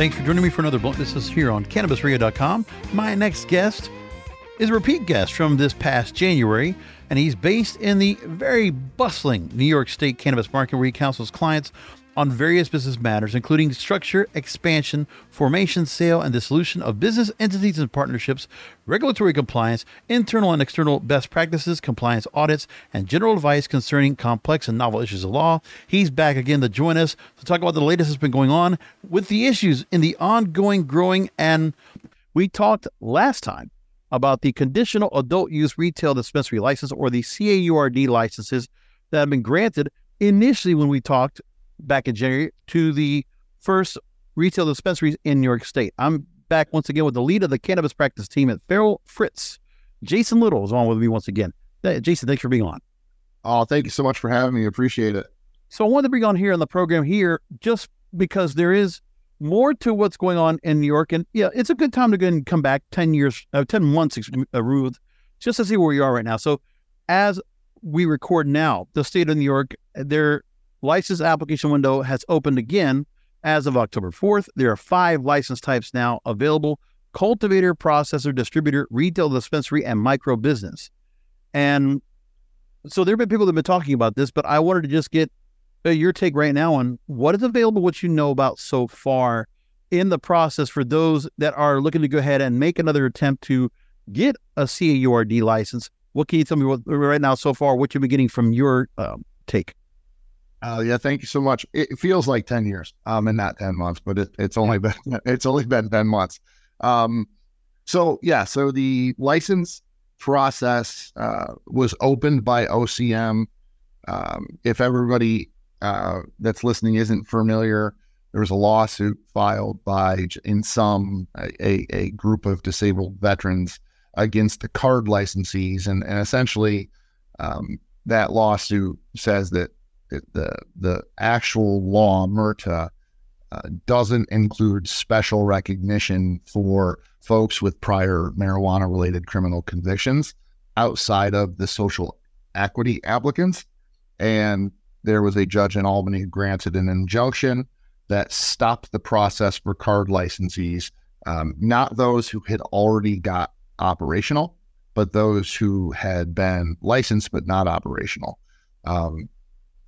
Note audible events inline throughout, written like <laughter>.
Thanks for joining me for another blunt. This is here on CannabisRadio.com. My next guest is a repeat guest from this past January, and he's based in the very bustling New York State cannabis market where he counsels clients on various business matters, including structure, expansion, formation, sale, and dissolution of business entities and partnerships, regulatory compliance, internal and external best practices, compliance audits, and general advice concerning complex and novel issues of law. He's back again to join us to talk about the latest that's been going on with the issues in the ongoing, growing, and we talked last time about the conditional adult use retail dispensary license or the CAURD licenses that have been granted initially when we talked back in January to the first retail dispensaries in New York State. I'm back once again with the lead of the cannabis practice team at Farrell Fritz. Jason Little is on with me once again. Jason, thanks for being on. Oh, thank you so much for having me. I appreciate it. So I wanted to bring on here on the program here just because there is more to what's going on in New York. And yeah, it's a good time to go and come back 10 years, uh, 10 months, uh, Ruth, just to see where you are right now. So as we record now, the state of New York, their license application window has opened again as of October 4th. There are five license types now available cultivator, processor, distributor, retail dispensary, and micro business. And so there have been people that have been talking about this, but I wanted to just get uh, your take right now on what is available, what you know about so far in the process for those that are looking to go ahead and make another attempt to get a CAURD license. What can you tell me right now so far, what you've been getting from your um, take? Uh, yeah, thank you so much. It feels like ten years, um, and not ten months, but it, it's only been <laughs> it's only been ten months. Um, so yeah, so the license process uh, was opened by OCM. Um, if everybody uh, that's listening isn't familiar, there was a lawsuit filed by in some a, a group of disabled veterans against the CAURD licensees, and, and essentially um, that lawsuit says that the the actual law MRTA uh, doesn't include special recognition for folks with prior marijuana related criminal convictions outside of the social equity applicants. And there was a judge in Albany who granted an injunction that stopped the process for CAURD licensees, um, not those who had already got operational, but those who had been licensed but not operational. Um,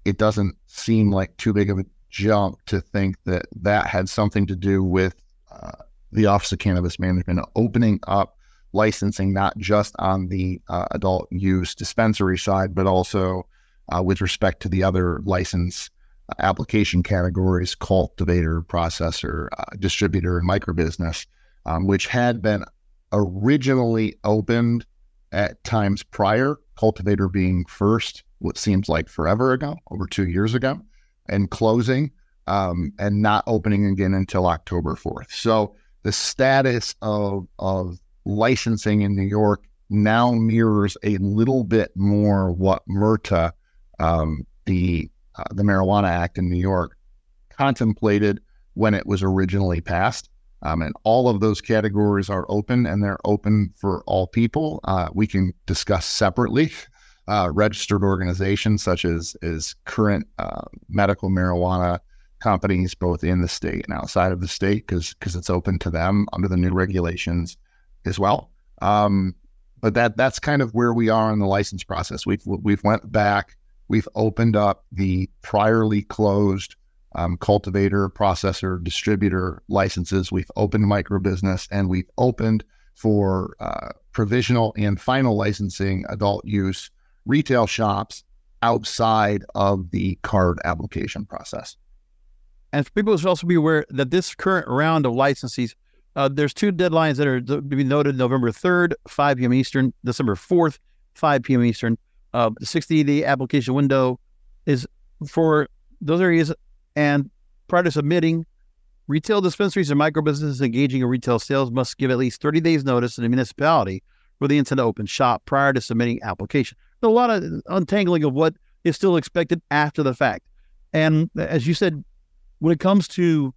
it doesn't seem like too big of a jump to think that that had something to do with uh, the Office of Cannabis Management opening up licensing, not just on the uh, adult use dispensary side, but also uh, with respect to the other license uh, application categories cultivator, processor, uh, distributor, and microbusiness, um, which had been originally opened at times prior, cultivator being first what seems like forever ago, over two years ago, and closing um, and not opening again until October 4th. So the status of, of licensing in New York now mirrors a little bit more what MRTA, um, the uh, the Marijuana Act in New York, contemplated when it was originally passed. Um, and all of those categories are open and they're open for all people. Uh, we can discuss separately uh, registered organizations such as as current uh, medical marijuana companies, both in the state and outside of the state, because because it's open to them under the new regulations as well. Um, but that that's kind of where we are in the license process. We've we've went back. We've opened up the priorly closed um, cultivator, processor, distributor licenses. We've opened micro business, and we've opened for uh, provisional and final licensing adult use retail shops outside of the CAURD application process. And people should also be aware that this current round of licensees, uh, there's two deadlines that are to be noted November 3rd, 5 p.m. Eastern, December 4th, 5 p.m. Eastern. Uh, the 60 day application window is for those areas. And prior to submitting, retail dispensaries and micro businesses engaging in retail sales must give at least 30 days notice to the municipality where they intend to open shop prior to submitting application. a lot of untangling of what is still expected after the fact. And as you said, when it comes to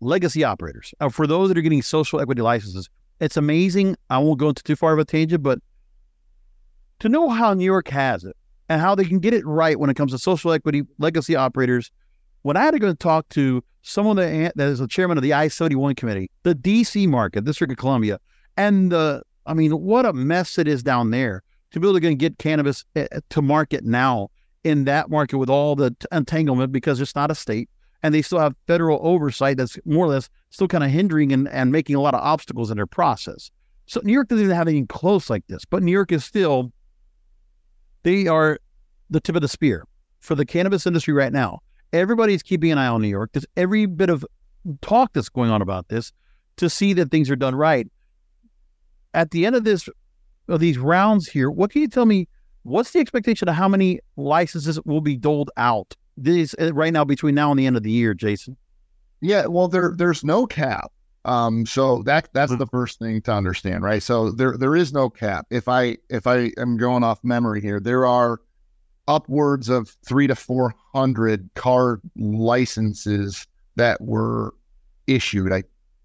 legacy operators, uh, for those that are getting social equity licenses, it's amazing. I won't go into too far of a tangent, but to know how New York has it and how they can get it right when it comes to social equity legacy operators. When I had to go talk to someone that, is the chairman of the I 71 committee, the DC market, District of Columbia, and the, I mean, what a mess it is down there to be able to get cannabis eh, eh, to market now in that market with all the entanglement because it's not a state and they still have federal oversight that's more or less still kind of hindering and, and making a lot of obstacles in their process. So New York doesn't even have anything close like this, but New York is still, they are the tip of the spear for the cannabis industry right now. Everybody's keeping an eye on New York. There's every bit of talk that's going on about this to see that things are done right. At the end of this, of these rounds here, what can you tell me? What's the expectation of how many licenses will be doled out these uh, right now between now and the end of the year, Jason? Yeah, well, there there's no cap. Um, so that that's the first thing to understand, right? So there there is no cap. If I if I am going off memory here, there are upwards of three to four hundred CAURD licenses that were issued. I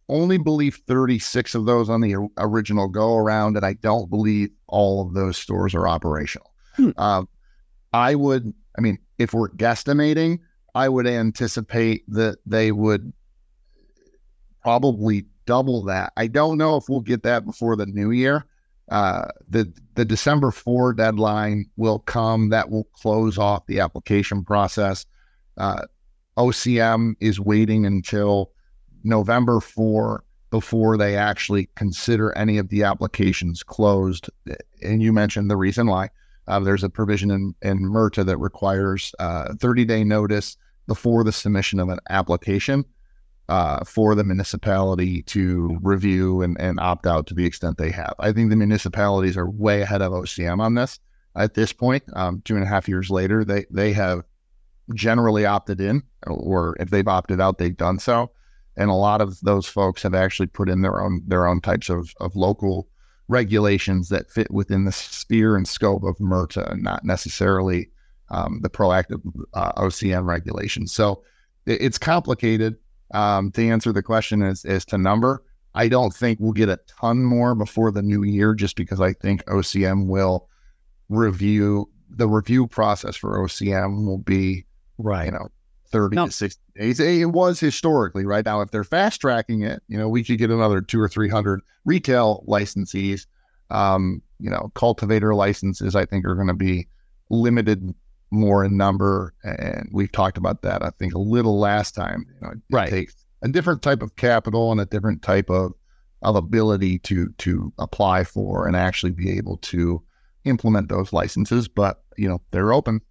only believe 36 of those on the original go around, and I don't believe all of those stores are operational. Hmm. Uh, I would, I mean, if we're guesstimating, I would anticipate that they would probably double that. I don't know if we'll get that before the new year. Uh, the the December four deadline will come. That will close off the application process. Uh, OCM is waiting until November four before they actually consider any of the applications closed. And you mentioned the reason why. Uh, there's a provision in, in MRTA that requires uh, 30 day notice before the submission of an application uh, for the municipality to review and, and opt out to the extent they have. I think the municipalities are way ahead of OCM on this at this point. Um, two and a half years later, they, they have generally opted in, or if they've opted out, they've done so. And a lot of those folks have actually put in their own their own types of, of local regulations that fit within the sphere and scope of MRTA not necessarily um, the proactive uh, OCM regulations. So it, it's complicated. Um, to answer the question as, as to number, I don't think we'll get a ton more before the new year just because I think OCM will review the review process for OCM will be right, you know, 30 no. to 60 days. It was historically right now. If they're fast tracking it, you know, we could get another two or 300 retail licensees. Um, you know, cultivator licenses, I think, are going to be limited more in number. And we've talked about that, I think, a little last time. You know, it right. takes a different type of capital and a different type of, of ability to to apply for and actually be able to implement those licenses. But, you know, they're open.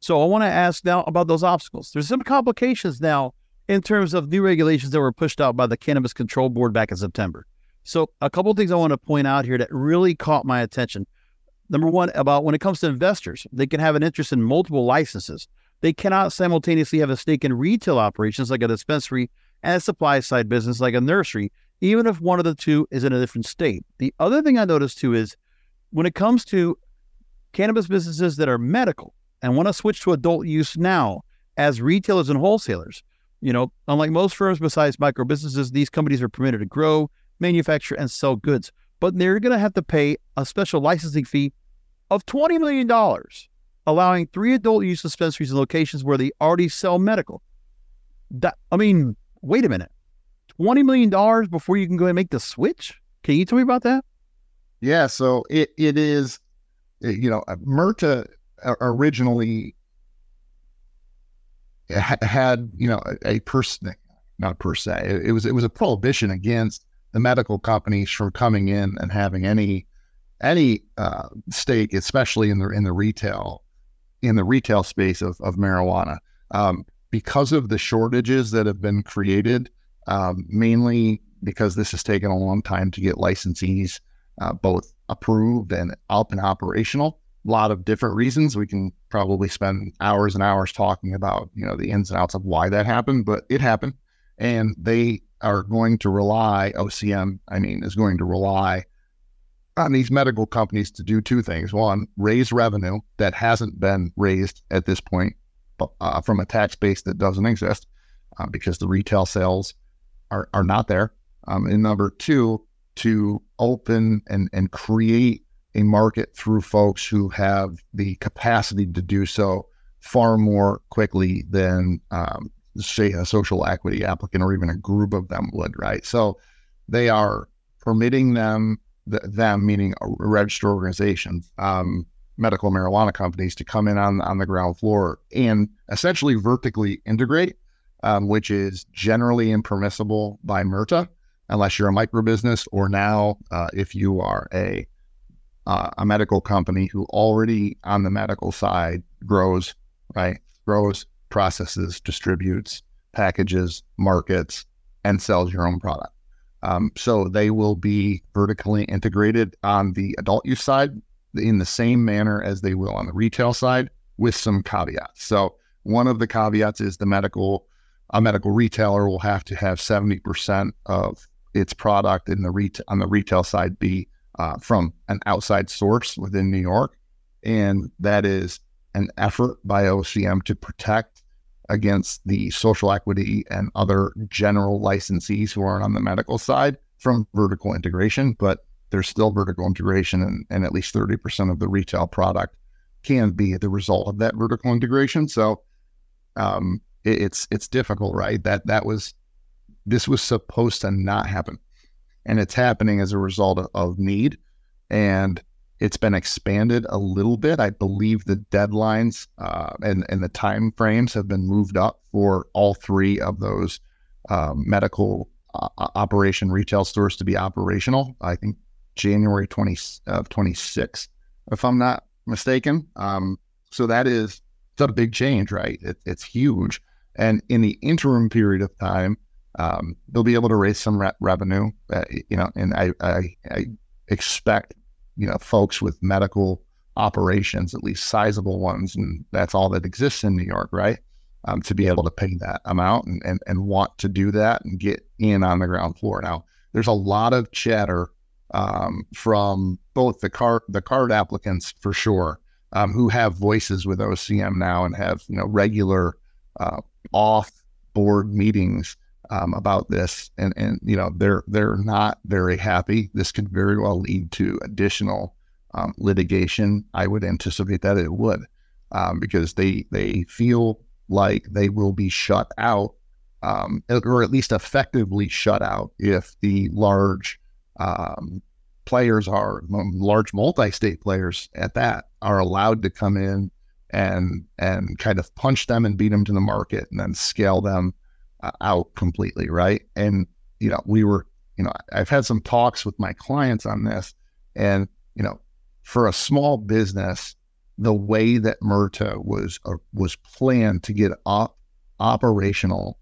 So I want to ask now about those obstacles. There's some complications now in terms of new regulations that were pushed out by the Cannabis Control Board back in September. So a couple of things I want to point out here that really caught my attention. Number one, about when it comes to investors, they can have an interest in multiple licenses. They cannot simultaneously have a stake in retail operations like a dispensary and a supply side business like a nursery, even if one of the two is in a different state. The other thing I noticed too is when it comes to cannabis businesses that are medical, and want to switch to adult use now as retailers and wholesalers. You know, unlike most firms besides micro businesses, these companies are permitted to grow, manufacture, and sell goods, but they're going to have to pay a special licensing fee of $20 million, allowing three adult use dispensaries in locations where they already sell medical. That, I mean, wait a minute. $20 million before you can go and make the switch? Can you tell me about that? Yeah, so it, it is, eh, you know, MRTA uh, originally had you know a, person not per se it, was it was a prohibition against the medical companies from coming in and having any any uh, stake especially in the in the retail in the retail space of, of marijuana um, because of the shortages that have been created um, mainly because this has taken a long time to get licensees uh, both approved and up and operational A lot of different reasons. We can probably spend hours and hours talking about, you know, the ins and outs of why that happened, but it happened. And they are going to rely, OCM, I mean, is going to rely on these medical companies to do two things. One, raise revenue that hasn't been raised at this point uh, from a tax base that doesn't exist uh, because the retail sales are, are not there. Um, and number two, to open and, and create a market through folks who have the capacity to do so far more quickly than, um, say, a social equity applicant or even a group of them would, right? So they are permitting them, them meaning registered organization, um, medical marijuana companies to come in on, on the ground floor and essentially vertically integrate, um, which is generally impermissible by MRTA unless you're a micro business or now uh, if you are a uh, a medical company who already on the medical side grows, right? Grows, processes, distributes, packages, markets, and sells your own product. Um, so they will be vertically integrated on the adult use side in the same manner as they will on the retail side with some caveats. So one of the caveats is the medical a medical retailer will have to have 70% of its product in the ret- on the retail side be uh, from an outside source within New York. And that is an effort by OCM to protect against the social equity and other general licensees who aren't on the medical side from vertical integration. But there's still vertical integration, and, and at least 30% of the retail product can be the result of that vertical integration. So um, it, it's it's difficult, right? That that was this was supposed to not happen and it's happening as a result of, of need. And it's been expanded a little bit. I believe the deadlines uh, and, and the time frames have been moved up for all three of those um, medical uh, operation retail stores to be operational. I think January 20 of 26, if I'm not mistaken. Um, so that is it's a big change, right? It, it's huge. And in the interim period of time, um, they'll be able to raise some re- revenue, uh, you know, and I, I, I expect, you know, folks with medical operations, at least sizable ones, and that's all that exists in New York, right? Um, to be able to pay that amount and, and, and want to do that and get in on the ground floor. Now, there's a lot of chatter um, from both the CAURD the CAURD applicants for sure, um, who have voices with OCM now and have you know regular uh, off board meetings um, about this, and and you know they're they're not very happy. This could very well lead to additional um, litigation. I would anticipate that it would, um, because they they feel like they will be shut out, um, or at least effectively shut out, if the large um, players are large multi-state players at that are allowed to come in and and kind of punch them and beat them to the market and then scale them out completely, right? And you know, we were, you know, I've had some talks with my clients on this, and you know, for a small business, the way that MRTA was uh, was planned to get operational,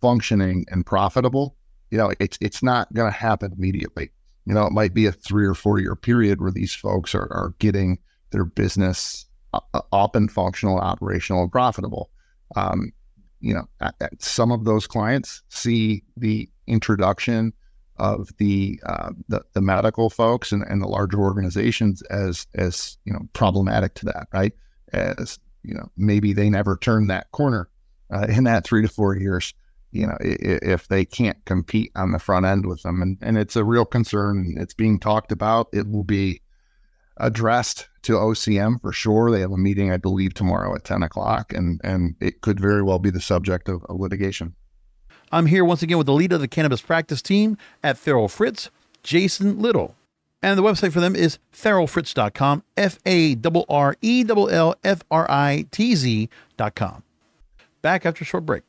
functioning, and profitable, you know, it's it's not going to happen immediately. You know, it might be a three or four year period where these folks are, are getting their business uh, uh, up and functional, operational, and profitable. Um, you know, some of those clients see the introduction of the uh, the, the, medical folks and, and the larger organizations as as you know problematic to that, right? As you know, maybe they never turn that corner uh, <laughs> in that three to four years. You know, if they can't compete on the front end with them, and and it's a real concern. It's being talked about. It will be addressed to OCM for sure. They have a meeting, I believe, tomorrow at 10 o'clock, and, and it could very well be the subject of, of litigation. I'm here once again with the leader of the cannabis practice team at Farrell Fritz, Jason Little. And the website for them is farrellfritz.com, F A R R E L L F R I T Z.com. Back after a short break.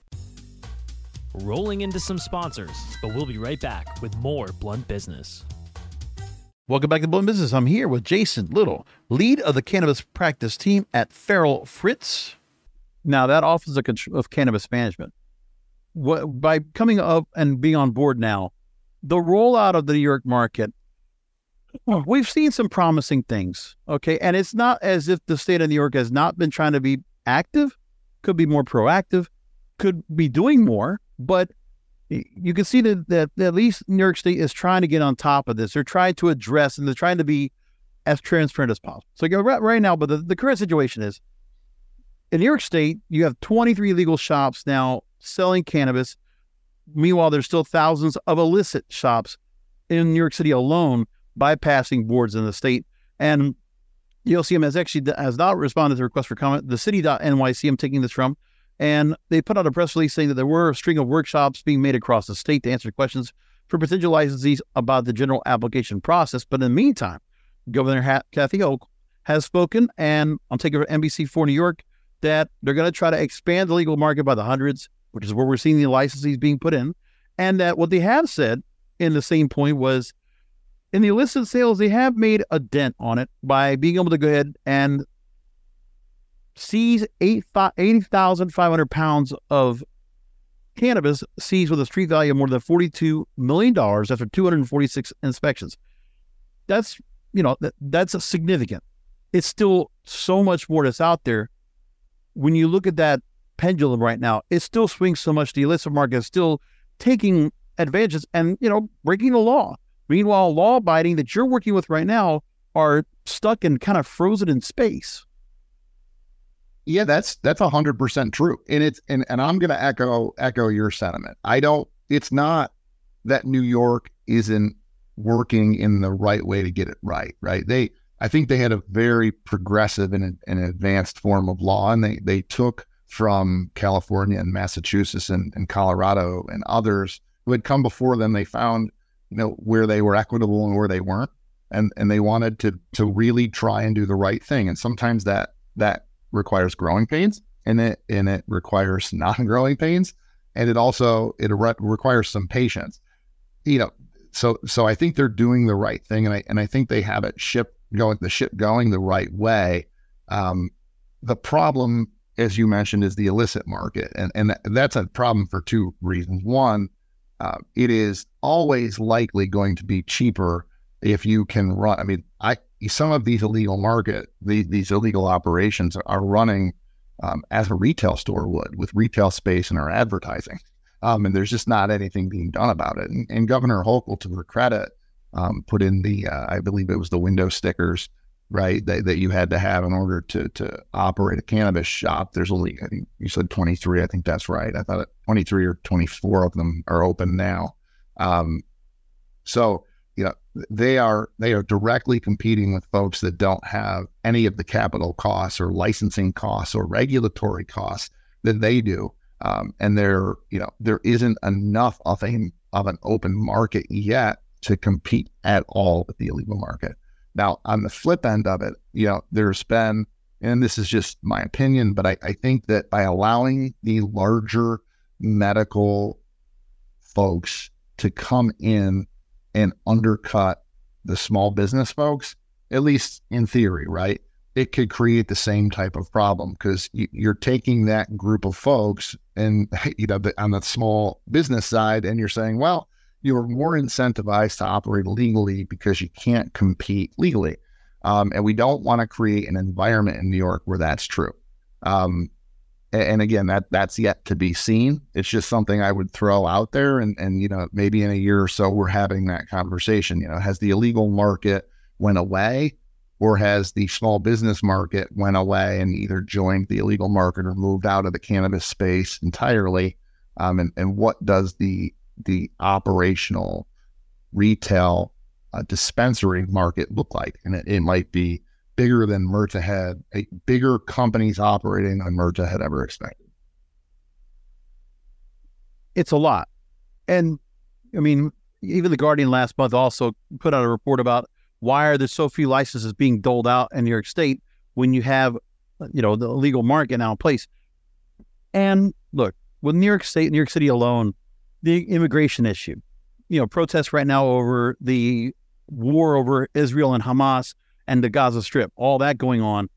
Rolling into some sponsors, but we'll be right back with more Blunt Business. Welcome back to Blunt Business. I'm here with Jason Little, lead of the cannabis practice team at Farrell Fritz. Now, that Office of Cannabis Management, what, by coming up and being on board now, the rollout of the New York market, we've seen some promising things. Okay. And it's not as if the state of New York has not been trying to be active, could be more proactive, could be doing more, but you can see that, that, that at least New York State is trying to get on top of this. They're trying to address and they're trying to be as transparent as possible. So you right, right now, but the, the current situation is in New York State, you have 23 legal shops now selling cannabis. Meanwhile, there's still thousands of illicit shops in New York City alone bypassing boards in the state. And the OCM has actually has not responded to request for comment. The city.nyc, I'm taking this from, and they put out a press release saying that there were a string of workshops being made across the state to answer questions for potential licensees about the general application process. But in the meantime, Governor ha- Kathy Hochul has spoken, and I'm taking from NBC4 New York that they're going to try to expand the legal market by the hundreds, which is where we're seeing the licensees being put in. And that what they have said in the same point was in the illicit sales, they have made a dent on it by being able to go ahead and seize 80,500 pounds of cannabis seized with a street value of more than $42 million after 246 inspections. That's, you know, that, that's significant. It's still so much more that's out there. When you look at that pendulum right now, it still swings so much. The illicit market is still taking advantages and, you know, breaking the law. Meanwhile, law abiding that you're working with right now are stuck and kind of frozen in space. Yeah, that's that's a hundred percent true. And it's and, and I'm gonna echo echo your sentiment. I don't it's not that New York isn't working in the right way to get it right, right? They I think they had a very progressive and an advanced form of law and they they took from California and Massachusetts and, and Colorado and others who had come before them, they found you know where they were equitable and where they weren't and and they wanted to to really try and do the right thing and sometimes that that requires growing pains and it and it requires non-growing <laughs> pains and it also it re- requires some patience you know so so i think they're doing the right thing and i and i think they have it ship going the ship going the right way um the problem as you mentioned is the illicit market and and that's a problem for two reasons one uh, it is always likely going to be cheaper if you can run. I mean, I some of these illegal market, the, these illegal operations are running um, as a retail store would with retail space and our advertising. Um, and there's just not anything being done about it. And, and Governor Hochul, to her credit, um, put in the, uh, I believe it was the window stickers right? That, that you had to have in order to to operate a cannabis shop. There's only I think you said 23. I think that's right. I thought 23 or 24 of them are open now. Um, so they are they are directly competing with folks that don't have any of the capital costs or licensing costs or regulatory costs that they do. Um, and there you know there isn't enough of a of an open market yet to compete at all with the illegal market. Now, on the flip end of it, you know, there's been, and this is just my opinion, but I, I think that by allowing the larger medical folks to come in and undercut the small business folks, at least in theory, right? It could create the same type of problem because you're taking that group of folks and, <laughs> you know, on the small business side, and you're saying, well, you're more incentivized to operate legally because you can't compete legally. Um, and we don't want to create an environment in New York where that's true. Um, and, again, that that's yet to be seen. It's just something I would throw out there, and and you know maybe in a year or so we're having that conversation. You know, has the illegal market went away, or has the small business market went away and either joined the illegal market or moved out of the cannabis space entirely? Um, and and what does the the operational retail uh, dispensary market look like? And it, it might be bigger than Mertz had, a bigger companies operating than Mertz had ever expected. It's a lot. And I mean, even the Guardian last month also put out a report about why are there so few licenses being doled out in New York State when you have, you know, the legal market now in place. And look, with New York State, New York City alone, the immigration issue. You know, protests right now over the war over Israel and Hamas and the Gaza Strip, all that going on.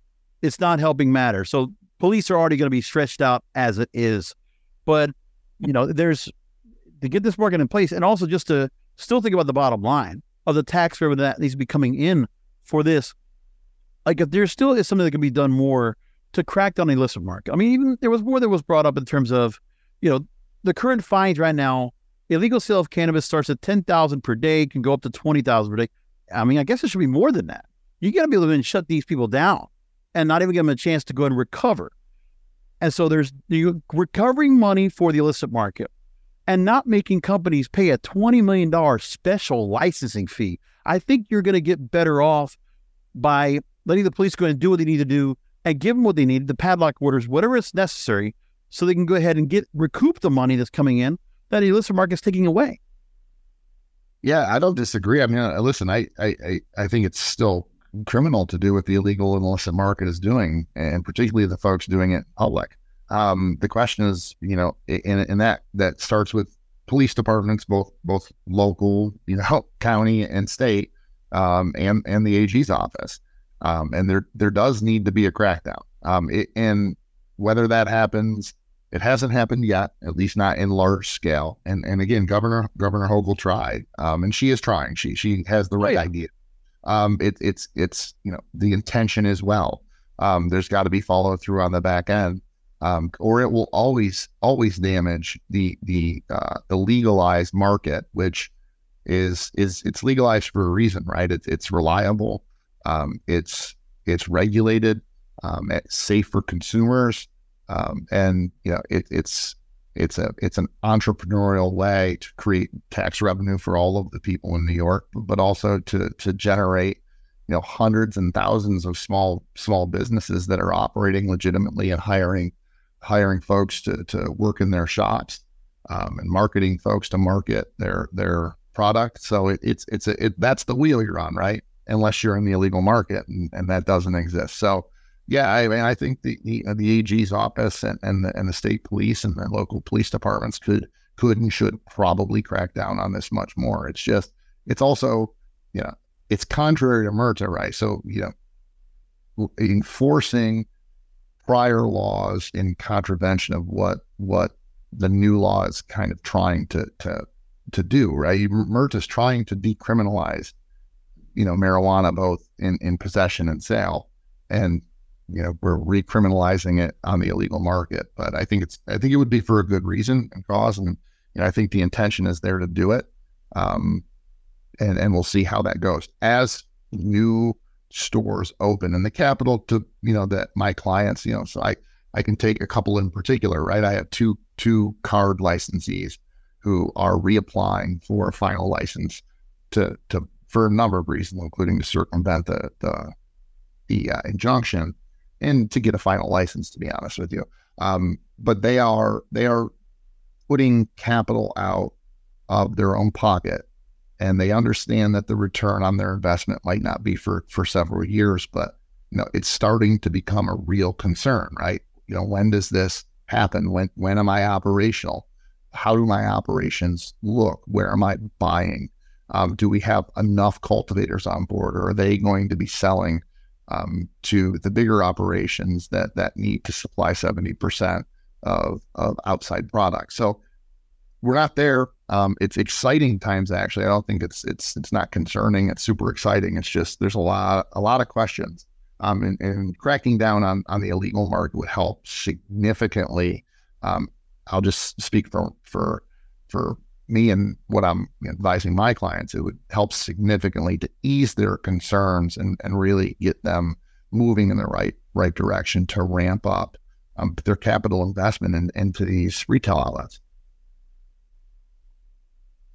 It's not helping matter. So police are already going to be stretched out as it is. But, you know, there's to get this market in place and also just to still think about the bottom line. of the tax revenue that needs to be coming in for this. Like if there still is something that can be done more to crack down the illicit market. I mean, even there was more that was brought up in terms of, you know, the current fines right now. Illegal sale of cannabis starts at ten thousand per day, can go up to twenty thousand per day. I mean, I guess it should be more than that. You got to be able to shut these people down and not even give them a chance to go and recover. And so there's you recovering money for the illicit market and not making companies pay a $20 million special licensing fee. I think you're going to get better off by letting the police go and do what they need to do and give them what they need, the padlock orders, whatever is necessary, so they can go ahead and get recoup the money that's coming in that the illicit market is taking away. Yeah, I don't disagree. I mean, uh, listen, I, I, I think it's still criminal to do what the illegal and illicit market is doing, and particularly the folks doing it public. Um, the question is, you know, in, in that that starts with police departments, both both local, you know, <laughs> county and state, um, and and the AG's office. Um, and there there does need to be a crackdown. Um, it, and whether that happens, it hasn't happened yet, at least not in large scale. And and again, Governor Governor Hochul tried, um, and she is trying. She she has the right oh, yeah. idea. Um, it, it's it's you know the intention as well. Um, there's got to be follow through on the back end, um, or it will always always damage the the uh, the legalized market, which is is it's legalized for a reason, right? It's it's reliable. Um, it's it's regulated. Um, it's safe for consumers, um, and you know it, it's it's a it's an entrepreneurial way to create tax revenue for all of the people in New York, but also to to generate you know hundreds and thousands of small small businesses that are operating legitimately and hiring hiring folks to to work in their shops um, and marketing folks to market their their product. So it, it's it's a, it, that's the wheel you're on, right? unless you're in the illegal market, and, and that doesn't exist. So, yeah, I mean, I think the the, uh, the AG's office and and the, and the state police and the local police departments could could and should probably crack down on this much more. It's just it's also you know it's contrary to MRTA, right? So you know enforcing prior laws in contravention of what what the new law is kind of trying to to to do, right? MRTA is trying to decriminalize you know, marijuana both in, in possession and sale. And, you know, we're recriminalizing it on the illegal market. But I think it's, I think it would be for a good reason and cause. And, you know, I think the intention is there to do it. Um, and, and we'll see how that goes. As new stores open in the capital to, you know, that my clients, you know, so I, I can take a couple in particular, right? I have two, two CAURD licensees who are reapplying for a final license to, to for a number of reasons, including to circumvent the the, the uh, injunction and to get a final license. To be honest with you, um, but they are they are putting capital out of their own pocket, and they understand that the return on their investment might not be for for several years, but you know it's starting to become a real concern, right? You know, when does this happen? When when am I operational? How do my operations look? Where am I buying? Um, do we have enough cultivators on board, or are they going to be selling um, to the bigger operations that that need to supply seventy percent of of outside products? So we're not there. Um, it's exciting times actually. I don't think it's it's it's not concerning. It's super exciting. It's just there's a lot a lot of questions. Um, and, and cracking down on on the illegal market would help significantly. Um, I'll just speak for for for me and what I'm advising my clients, it would help significantly to ease their concerns and, and really get them moving in the right right direction to ramp up um, their capital investment in, into these retail outlets.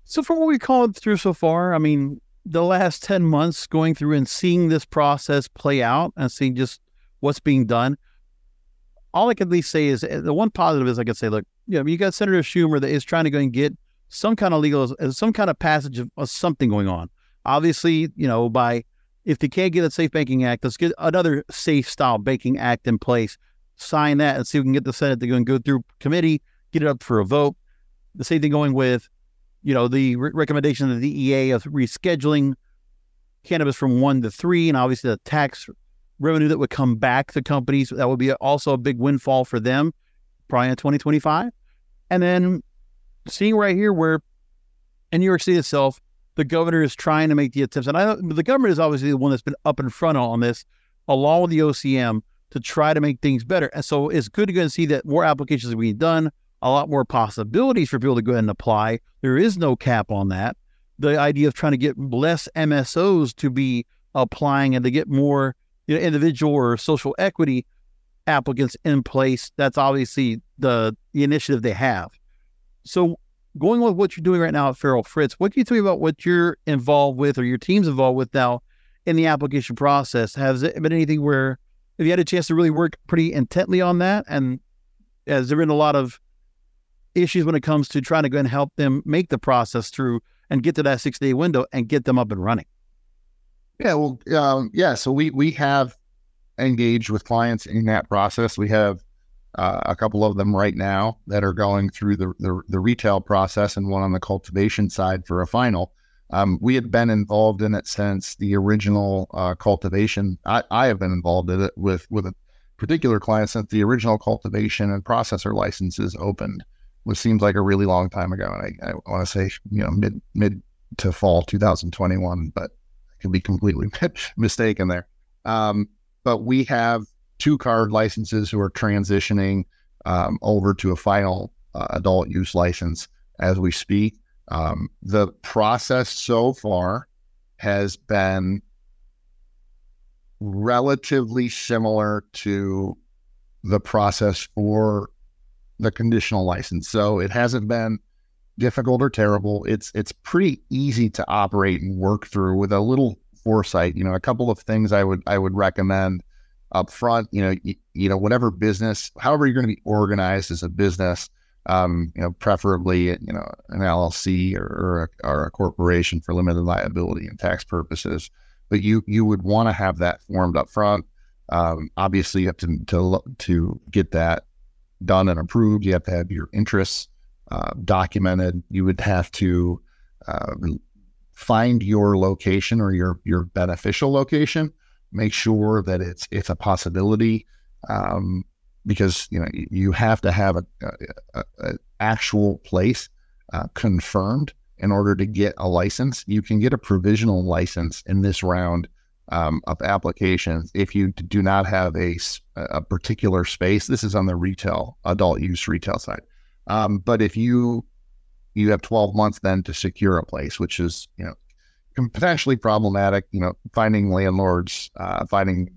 So, from what we've called through so far, I mean, the last 10 months going through and seeing this process play out and seeing just what's being done, all I can at least say is eh, the one positive is I could say, look, you know, you got Senator Schumer that is trying to go and get some kind of legal, uh, some kind of passage of, of something going on. Obviously, you know, by if they can't get a Safe Banking Act, let's get another safe style banking act in place. Sign that and see if we can get the Senate to go and go through committee, get it up for a vote. The same thing going with, you know, the re- recommendation of the DEA of rescheduling cannabis from one to three, and obviously the tax revenue that would come back to companies. That would be also a big windfall for them, probably in 2025. And then seeing right here where in New York City itself, the governor is trying to make the attempts, and I the government is obviously the one that's been up in front on this, along with the OCM, to try to make things better. And so it's good to go and see that more applications are being done, a lot more possibilities for people to go ahead and apply. There is no cap on that. The idea of trying to get less MSOs to be applying and to get more you know, individual or social equity applicants in place, that's obviously the, the initiative they have. So going with what you're doing right now at Farrell Fritz, what can you tell me about what you're involved with or your team's involved with now in the application process? Has it been anything where have you had a chance to really work pretty intently on that? And has there been a lot of issues when it comes to trying to go and help them make the process through and get to that six day window and get them up and running? Yeah, well, um, yeah. So we we have engaged with clients in that process. We have uh, a couple of them right now that are going through the, the, the retail process, and one on the cultivation side for a final. Um, we had been involved in it since the original uh, cultivation. I, I have been involved in it with with a particular client since the original cultivation and processor licenses opened, which seems like a really long time ago. And I, I want to say you know mid mid to fall 2021, but I could be completely <laughs> mistaken there. Um, but we have two CAURD licenses who are transitioning um, over to a final uh, adult use license as we speak. Um, the process so far has been relatively similar to the process for the conditional license. So it hasn't been difficult or terrible. It's it's pretty easy to operate and work through with a little foresight. You know, a couple of things I would I would recommend up front. You know, you, you know whatever business, however you're going to be organized as a business, um, you know, preferably you know an LLC or, or, a, or a corporation for limited liability and tax purposes. But you you would want to have that formed up front. Um, obviously, you have to, to to get that done and approved. You have to have your interests uh, documented. You would have to uh, find your location or your your beneficial location. Make sure that it's it's a possibility. Um, because you know you have to have a, a, a actual place uh, confirmed in order to get a license. You can get a provisional license in this round um, of applications if you do not have a, a particular space. This is on the retail adult use retail side. Um, but if you you have 12 months then to secure a place, which is you know potentially problematic. You know, finding landlords, uh, finding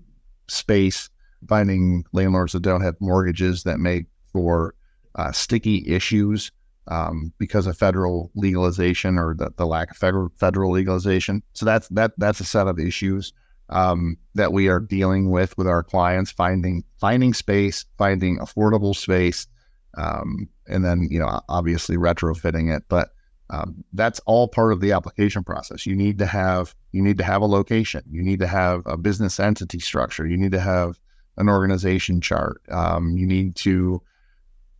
space finding landlords that don't have mortgages that make for uh, sticky issues um, because of federal legalization or the, the lack of federal federal legalization. So that's that that's a set of issues um, that we are dealing with with our clients, finding finding space, finding affordable space, um, and then you know obviously retrofitting it. But um, that's all part of the application process. You need to have you need to have a location. You need to have a business entity structure. You need to have an organization chart. Um, you need to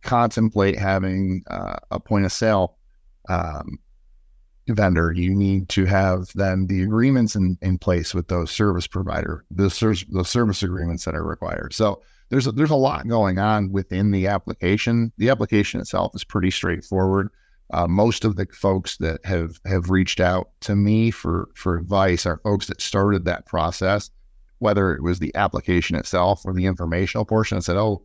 contemplate having uh, a point of sale um, vendor. You need to have then the agreements in, in place with those service provider, the, ser- the service agreements that are required. So there's a, there's a lot going on within the application. The application itself is pretty straightforward. Uh, most of the folks that have have reached out to me for for advice are folks that started that process whether it was the application itself or the informational portion, and said, "Oh,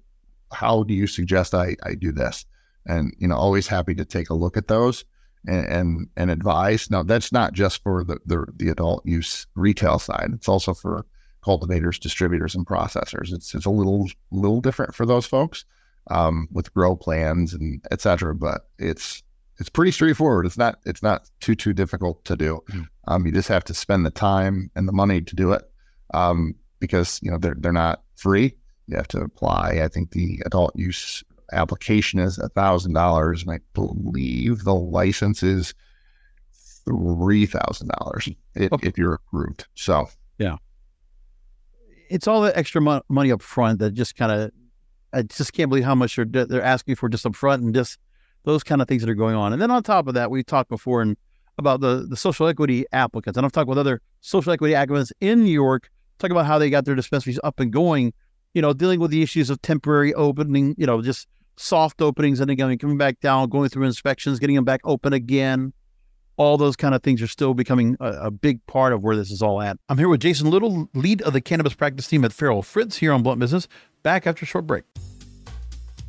how do you suggest I, I do this?" And you know, always happy to take a look at those and and, and advise. Now, that's not just for the, the the adult use retail side; it's also for cultivators, distributors, and processors. It's it's a little little different for those folks um, with grow plans and et cetera, but it's it's pretty straightforward. It's not it's not too too difficult to do. Mm. Um, you just have to spend the time and the money to do it um, because you know they're they're not free. You have to apply. I think the adult use application is a thousand dollars, and I believe the license is three thousand dollars if, okay. if you're approved. So yeah, it's all the extra mo- money up front that just kind of I just can't believe how much they're they're asking for just up front and just those kind of things that are going on. And then on top of that, we talked before and about the the social equity applicants, and I've talked with other social equity applicants in New York talk about how they got their dispensaries up and going, you know, dealing with the issues of temporary opening, you know, just soft openings and again coming back down, going through inspections, getting them back open again. all those kind of things are still becoming a, a, big part of where this is all at. I'm here with Jason Little, lead of the cannabis practice team at Farrell Fritz here on Blunt Business. Back after a short break.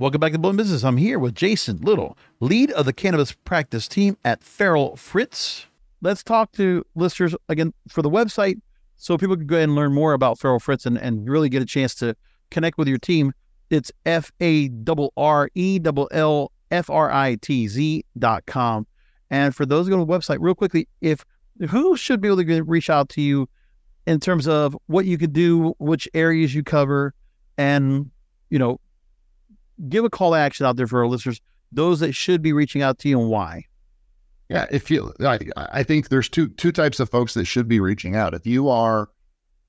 Welcome back to Blunt Business. I'm here with Jason Little, lead of the cannabis practice team at Farrell Fritz. Let's talk to listeners again for the website so people can go ahead and learn more about Farrell Fritz and, and really get a chance to connect with your team. It's F A R R E L L F R I T Z dot com. And for those who go to the website, real quickly, if who should be able to reach out to you in terms of what you could do, which areas you cover, and you know give a call to action out there for our listeners, those that should be reaching out to you and why. Yeah, if you, I, I think there's two two types of folks that should be reaching out. If you are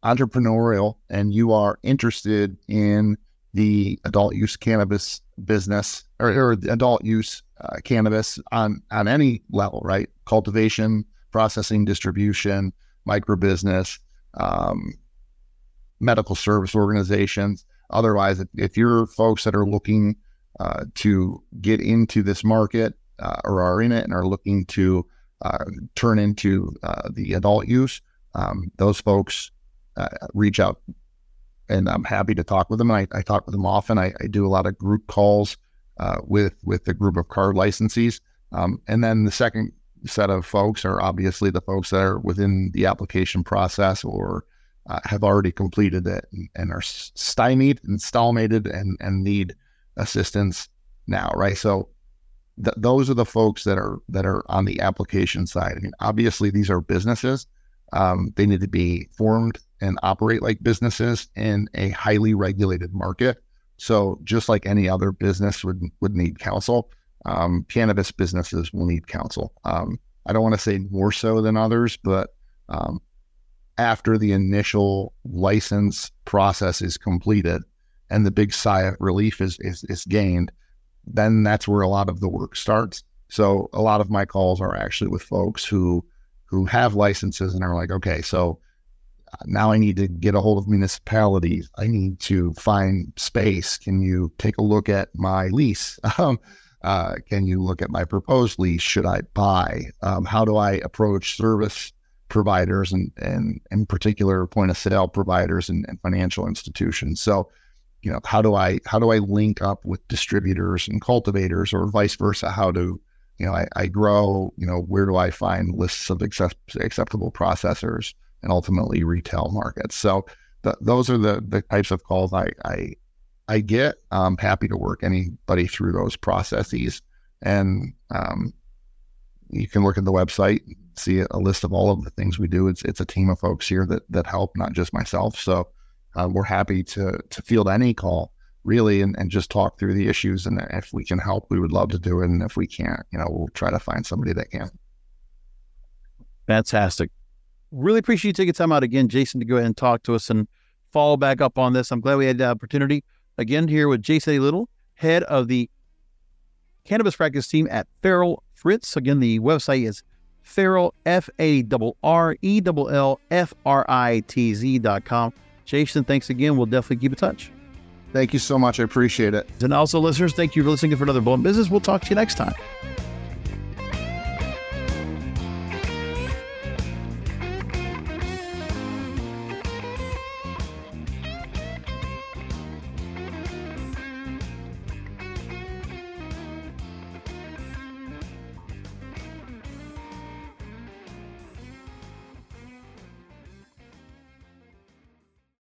entrepreneurial and you are interested in the adult use cannabis business or, or adult use uh, cannabis on on any level, right? Cultivation, processing, distribution, micro business, um, medical service organizations. Otherwise, if, if you're folks that are looking uh, to get into this market uh, or are in it and are looking to uh, turn into uh, the adult use, um, those folks uh, reach out and I'm happy to talk with them. I, I talk with them often. I, I, do a lot of group calls with with the group of CAURD licensees. Um, and then the second set of folks are obviously the folks that are within the application process or uh, have already completed it and, and, are stymied and stalmated and, and need assistance now, right? So th- those are the folks that are that are on the application side. I mean, obviously these are businesses. Um, they need to be formed and operate like businesses in a highly regulated market. So just like any other business would would need counsel, um, cannabis businesses will need counsel. Um, I don't want to say more so than others, but um, after the initial license process is completed and the big sigh of relief is, is, is gained, then that's where a lot of the work starts. So a lot of my calls are actually with folks who who have licenses and are like, okay, so now I need to get a hold of municipalities. I need to find space. Can you take a look at my lease? <laughs> Um, uh, can you look at my proposed lease? Should I buy? Um, how do I approach service providers and, and in particular point of sale providers and, and financial institutions. So, you know, how do I how do I link up with distributors and cultivators or vice versa? How do you know I, I grow? You know, where do I find lists of accept, acceptable processors and ultimately retail markets? So, those are the the types of calls I I, I get. I'm happy to work anybody through those processes, and um, you can look at the website, see a list of all of the things we do. It's it's a team of folks here that that help, not just myself. So uh, we're happy to to field any call really and, and just talk through the issues. And if we can help, we would love to do it. And if we can't, you know, we'll try to find somebody that can. Fantastic. Really appreciate you taking time out again, Jason, to go ahead and talk to us and follow back up on this. I'm glad we had the opportunity again here with Jason A. Little, head of the cannabis practice team at Farrell Fritz. Again, the website is Farrell, F A R R E L L F R I T Z dot com. Jason, thanks again. We'll definitely keep in touch. Thank you so much. I appreciate it. And also, listeners, thank you for listening for another Blunt Business. We'll talk to you next time.